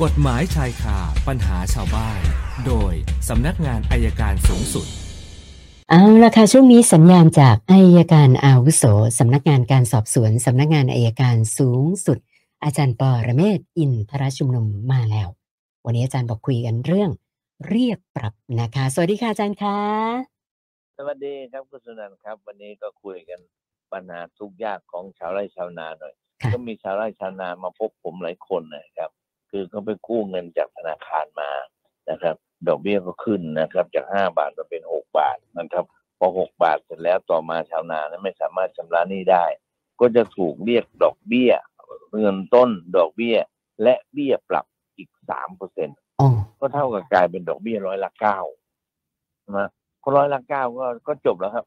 กฎหมายชายคาปัญหาชาวบ้าน โดยสำนักงานอายการสูงสุด เอาละค่ะช่วงนี้สัญญาณจากอัยการอาวุโสสำนักงานการสอบสวนสำนักงานอัยการสูงสุด อาจารย์ปอระเมศวร์อินทรชุมนุมมาแล้ว วันนี้อาจารย์บอกคุยกันเรื่อง เรียกปรับนะคะ สวัสดีค่ะอาจารย์คะสวัสดีครับคุณสุนันท์ครับ วันนี้ก็คุยกันปัญหาทุกข์ยากของชาวไร่ชาวนาหน่อยค่ะก็มีชาวไร่ชาวนามาพบผมหลายคนนะครับ คือเขาไปกู้เงินจากธนาคารมานะครับ ดอกเบี้ยก็ขึ้นนะครับ จากห้าบาทมาเป็นหกบาทนะครับ พอหกบาทเสร็จแล้วต่อมาชาวนานั้นไม่สามารถชำระหนี้ได้ ก็จะถูกเรียกดอกเบี้ย เงินต้นดอกเบี้ย และเบี้ยปรับอีกสามเปอร์เซ็นอ๋อก็เท่ากับกลายเป็นดอกเบี้ยร้อยละเก้านะก็ร้อยละเก้าก็ก็จบแล้วครับ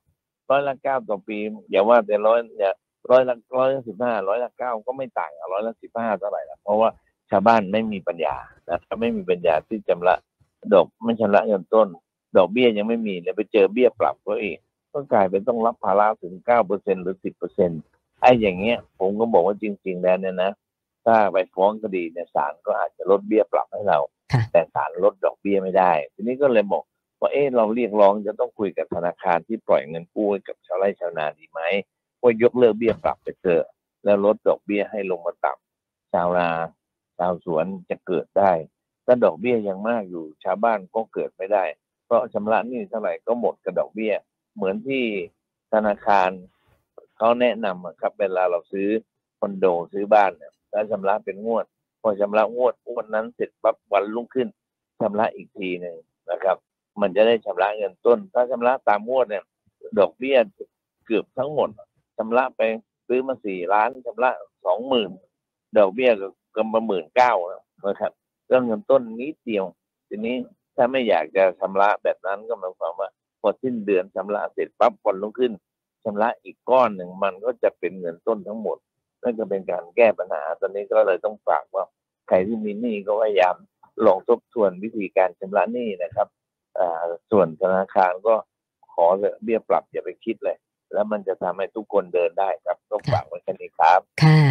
ร้อยละเก้าต่อปี อย่าว่าแต่ร้อยอย่าร้อยละร้อยละสิบห้าร้อยละเก้าก็ไม่ต่างกับร้อยละสิบห้าเท่าไหร่ละเพราะว่า ชาวบ้านไม่มีปัญญานะครับไม่มีปัญญาที่จำระดอกไม่ชำระเงินต้น ดอกเบี้ยยังไม่มีเลยไปเจอเบี้ยปรับก็อีกก็กลายเป็นต้องรับภาระถึงเก้าเปอร์เซ็นหรือสิบเปอร์เซ็นไอ้อย่างเงี้ย ผมก็บอกว่าจริง ๆ แล้วเนี่ยนะถ้าไปฟ้องคดีเนี่ยศาลก็อาจจะลดเบี้ยปรับให้เราค่ะแต่ศาลลดดอกเบี้ยไม่ได้ ทีนี้ก็เลยบอกว่าเอ๊ะเราเรียกร้องจะต้องคุยกับธนาคารที่ปล่อยเงินกู้ให้กับชาวไร่ชาวนาดีไหมว่ายกเลิกเบี้ยปรับไปเถอะแล้วลดดอกเบี้ยให้ลงมาต่ำชาวนา ชาวสวนจะเกิดได้ ถ้าดอกเบี้ยยังมากอยู่ชาวบ้านก็เกิดไม่ได้ เพราะชำระหนี้เท่าไหร่ก็หมดกับดอกเบี้ย เหมือนที่ธนาคารเขาแนะนำครับเวลาเราซื้อคอนโดซื้อบ้านเนี่ยแล้วชำระเป็นงวด พอชำระงวดงวดนั้นเสร็จปั๊บวันรุ่งขึ้นชำระอีกทีหนึ่งนะครับ มันจะได้ชำระเงินต้น ถ้าชำระตามงวดเนี่ย ดอกเบี้ยเกือบทั้งหมดชำระไปซื้อมาสี่ล้านชำระสองหมื่นดอกเบี้ยก็ ก็มาหมื่นเก้านะครับเรื่องเงินต้นนิดเดียว ทีนี้ถ้าไม่อยากจะชำระแบบนั้นก็หมายความว่า พอสิ้นเดือนชำระเสร็จปั๊บวันรุ่งขึ้นชำระอีกก้อนหนึ่งมันก็จะเป็นเงินต้นทั้งหมดนั่นก็เป็นการแก้ปัญหา ตอนนี้ก็เลยต้องฝากว่าใครที่มีหนี้ก็พยายามลองทบทวนวิธีการชำระหนี้นะครับอ่าส่วนธนาคารก็ขอเลยเบี้ยปรับอย่าไปคิดเลย แล้วมันจะทำให้ทุกคนเดินได้ครับต้องฝากไว้แค่นี้ครับ ค่ะ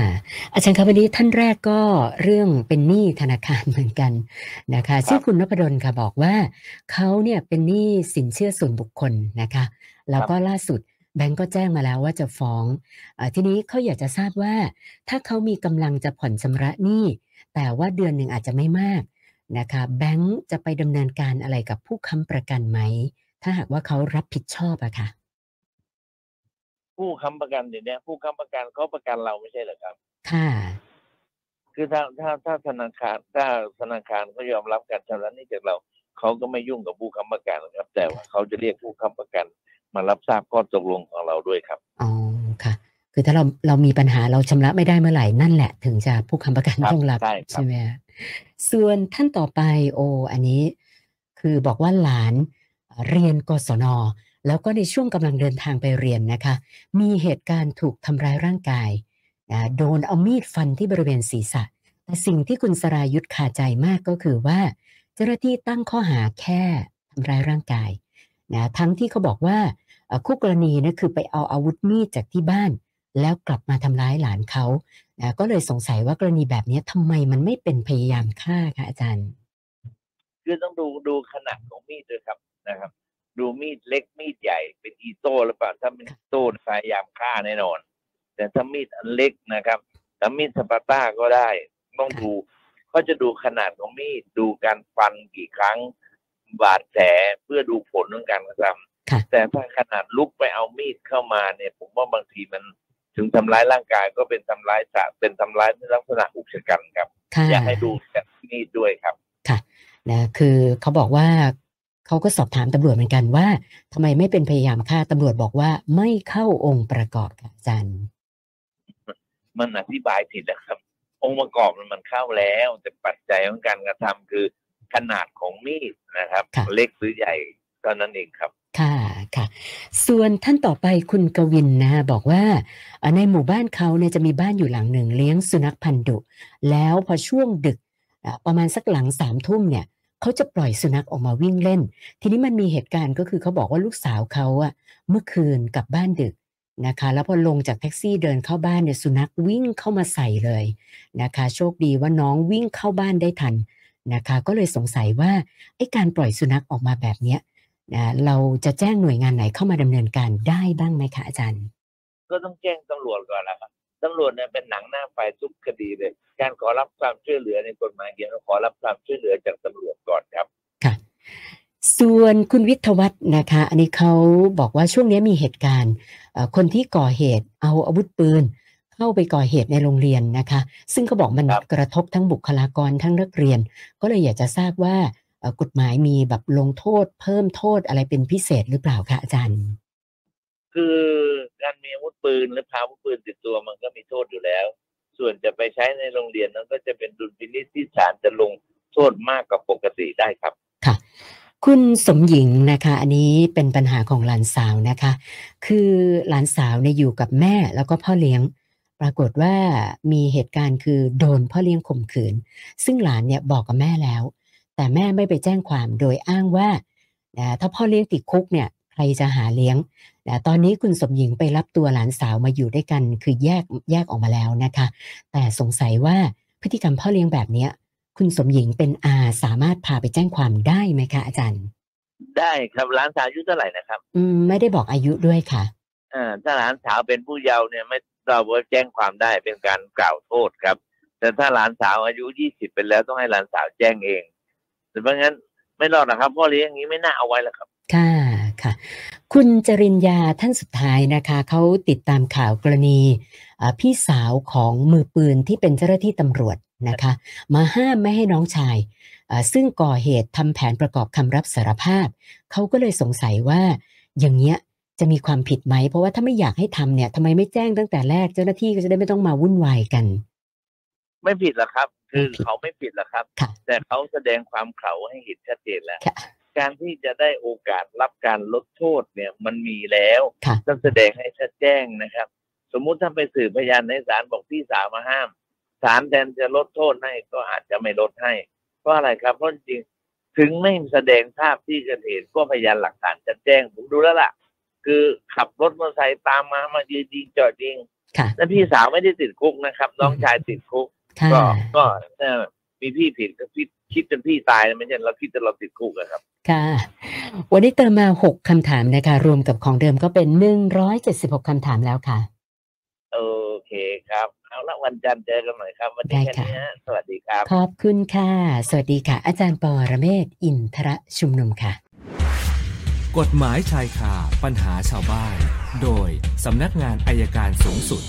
อาจารย์ครับวันนี้ท่านแรกก็เรื่องเป็นหนี้ธนาคารเหมือนกันนะคะชื่อคุณนพดลค่ะบอกว่าเขาเนี่ยเป็นหนี้สินเชื่อส่วนบุคคลนะคะ แล้วก็ล่าสุดแบงก์ก็แจ้งมาแล้วว่าจะฟ้องอาทีนี้เขาอยากจะทราบว่า ถ้าเขามีกำลังจะผ่อนชำระหนี้แต่ว่าเดือนหนึ่งอาจจะไม่มากนะคะ แบงก์จะไปดำเนินการอะไรกับผู้ค้ำประกันไหมถ้าหากว่าเขารับผิดชอบอะค่ะ ผู้ค้ำประกันเดี๋ยวนี้ผู้ค้ำประกันเขาประกันเราไม่ใช่เหรอครับ ค่ะ คือถ้าถ้าถ้าธนาคารถ้าธนาคารเขายอมรับการชำระหนี้จากเราเขาก็ไม่ยุ่งกับผู้ค้ำประกันครับ แต่ว่าเขาจะเรียกผู้ค้ำประกัน มารับทราบข้อตกลงของเราด้วยครับอ๋อค่ะ คือถ้าเราเรามีปัญหาเราชำระไม่ได้เมื่อไหร่นั่นแหละ ถึงจะผู้ค้ำประกันครับต้องรับใช่ครับใช่ไหมฮะส่วนท่านต่อไปโอ อันนี้ คือบอกว่าหลานเรียนกศน แล้วก็ในช่วงกำลังเดินทางไปเรียนนะคะ มีเหตุการณ์ถูกทำร้ายร่างกายนะโดนเอามีดฟันที่บริเวณศีรษะ แต่สิ่งที่คุณสรายุทธคาใจมากก็คือว่า เจ้าหน้าที่ตั้งข้อหาแค่ทำร้ายร่างกายนะทั้งที่เขาบอกว่าคู่กรณีนะคือไปเอาอาวุธมีดจากที่บ้าน แล้วกลับมาทำร้ายหลานเขานะก็เลยสงสัยว่ากรณีแบบนี้ทำไมมันไม่เป็นพยายามฆ่าคะอาจารย์ คือต้องดูดูขนาดของมีดด้วยครับนะครับ ดูมีดเล็กมีดใหญ่เป็นอีโต้หรือเปล่าถ้าเป็นอีโต้พยายามฆ่าแน่นอน แต่ถ้ามีดอันเล็กนะครับถ้ามีดสปาต้าก็ได้ ต้องดูก็จะดูขนาดของมีดดูการฟันกี่ครั้ง บาดแผลเพื่อดูผลของการกระทค่ะำแต่ถ้าขนาดลุกไปเอามีดเข้ามาเนี่ย ผมว่าบางทีมันถึงทำร้ายร่างกายก็เป็นทำร้ายสะเป็นทำร้ายในลักษณะอุกชะกันครับค่ะอยากให้ดูจากมีดด้วยครับค่ะนะคือเขาบอกว่า เขาก็สอบถามตำรวจเหมือนกันว่าทำไมไม่เป็นพยายามฆ่าตำรวจบอกว่าไม่เข้าองค์ประกอบค่ะอาจารย์มันอธิบายผิดนะครับ องค์ประกอบมันมันเข้าแล้ว แต่ปัจจัยของการกระทำคือขนาดของมีดนะครับค่ะเล็กหรือใหญ่เท่านั้นเองครับ ค่ะค่ะ ส่วนท่านต่อไปคุณกวินนะฮะบอกว่าเอ่อในหมู่บ้านเขาเนี่ยจะมีบ้านอยู่หลังหนึ่งเลี้ยงสุนัขพันธุ์ดุ แล้วพอช่วงดึกอะประมาณสักหลังสามทุ่มเนี่ย เขาจะปล่อยสุนัขออกมาวิ่งเล่น ทีนี้มันมีเหตุการณ์ก็คือเขาบอกว่าลูกสาวเขาอะเมื่อคืนกลับบ้านดึกนะคะ แล้วพอลงจากแท็กซี่เดินเข้าบ้านเนี่ยสุนัขวิ่งเข้ามาใส่เลยนะคะ โชคดีว่าน้องวิ่งเข้าบ้านได้ทันนะคะ ก็เลยสงสัยว่าไอ้การปล่อยสุนัขออกมาแบบเนี้ยนะเราจะแจ้งหน่วยงานไหนเข้ามาดำเนินการได้บ้างไหมคะอาจารย์ ก็ต้องแจ้งตำรวจก่อนนะครับ ตำรวจเนี่ยเป็นหนังหน้าไฟทุกคดีเลย การขอรับความช่วยเหลือในกฎหมายเขียนว่าขอรับความช่วยเหลือจากตำรวจก่อนครับค่ะส่วนคุณวิทยวัฒน์นะคะ อันนี้เขาบอกว่าช่วงนี้มีเหตุการณ์เอ่อคนที่ก่อเหตุเอาอาวุธปืน เข้าไปก่อเหตุในโรงเรียนนะคะ ซึ่งเขาบอกมันครับกระทบทั้งบุคลากรทั้งนักเรียน ก็เลยอยากจะทราบว่าเอ่อกฎหมายมีแบบลงโทษ เพิ่มโทษอะไรเป็นพิเศษหรือเปล่าคะอาจารย์ คือการมีอาวุธปืนหรือพาอาวุธปืนติดตัวมันก็มีโทษอยู่แล้ว ส่วนจะไปใช้ในโรงเรียนนั้นก็จะเป็นดุลพินิจที่ศาลจะลงโทษมากกว่าปกติได้ครับค่ะคุณสมหญิงนะคะ อันนี้เป็นปัญหาของหลานสาวนะคะ คือหลานสาวเนี่ยอยู่กับแม่แล้วก็พ่อเลี้ยง ปรากฏว่ามีเหตุการณ์คือโดนพ่อเลี้ยงข่มขืน ซึ่งหลานเนี่ยบอกกับแม่แล้ว แต่แม่ไม่ไปแจ้งความโดยอ้างว่าถ้าพ่อเลี้ยงติดคุกเนี่ยใครจะหาเลี้ยง นะตอนนี้คุณสมหญิงไปรับตัวหลานสาวมาอยู่ด้วยกัน คือแยกแยกออกมาแล้วนะคะ แต่สงสัยว่าพฤติกรรมพ่อเลี้ยงแบบเนี้ย คุณสมหญิงเป็นอาสามารถพาไปแจ้งความได้ไหมคะอาจารย์ ได้ครับหลานสาวอายุเท่าไหร่นะครับ อืมไม่ได้บอกอายุด้วยค่ะอ่าถ้าหลานสาวเป็นผู้เยาว์เนี่ยไม่เราก็แจ้งความได้เป็นการกล่าวโทษครับ แต่ถ้าหลานสาวอายุยี่สิบเป็นแล้วต้องให้หลานสาวแจ้งเองแต่เพราะงั้นไม่รอดนะครับพ่อเลี้ยงอย่างนี้ไม่น่าเอาไว้หรอกครับ ค่ะ ค่ะ คุณจริญญาท่านสุดท้ายนะคะเขาติดตามข่าวกรณีอ่าพี่สาวของมือปืนที่เป็นเจ้าหน้าที่ตำรวจนะคะ มาห้ามไม่ให้น้องชายอ่าซึ่งก่อเหตุทำแผนประกอบคำรับสารภาพ เขาก็เลยสงสัยว่าอย่างเงี้ยจะมีความผิดไหม เพราะว่าถ้าไม่อยากให้ทำเนี่ยทำไมไม่แจ้งตั้งแต่แรกเจ้าหน้าที่ก็จะได้ไม่ต้องมาวุ่นวายกัน ไม่ผิดหรอกครับ คือไม่ผิดเขาไม่ผิดหรอกครับค่ะแต่เขาแสดงความเขาให้เห็นชัดเจนแล้วค่ะ การที่จะได้โอกาสรับการลดโทษเนี่ยมันมีแล้วค่ะต้องแสดงให้ชัดแจ้งนะครับ สมมุติถ้าไปสืบพยานในศาลบอกพี่สาวมาห้ามศาลแทนจะลดโทษให้ก็อาจจะไม่ลดให้ เพราะอะไรครับเพราะจริงๆถึงไม่แสดงภาพที่เกิดเหตุก็พยานหลักฐานชัดแจ้งผมดูแล้วล่ะ คือขับรถมอเตอร์ไซค์ตามมามายืนยิงจอดยิงค่ะแล้วพี่สาวไม่ได้ติดคุกนะครับ น้องชายติดคุกค่ะก็ก็เอ่อมีพี่ผิดก็คิด คิดจนพี่ตายนะไม่ใช่เราคิดจนเราติดคุกอะครับ ค่ะ วันนี้เติมมา6คำถามนะคะ รวมกับของเดิมก็เป็น176คำถามแล้วค่ะ โอเคครับ เอาละวันจันทร์เจอกันหน่อยครับ วันนี้ได้แค่ค่ะนี้ฮะสวัสดีครับ ขอบคุณค่ะ สวัสดีค่ะ อาจารย์ปอระเมศวร์อินทรชุมนุมค่ะ กฎหมายชายคาปัญหาชาวบ้าน โดยสำนักงานอายการสูงสุด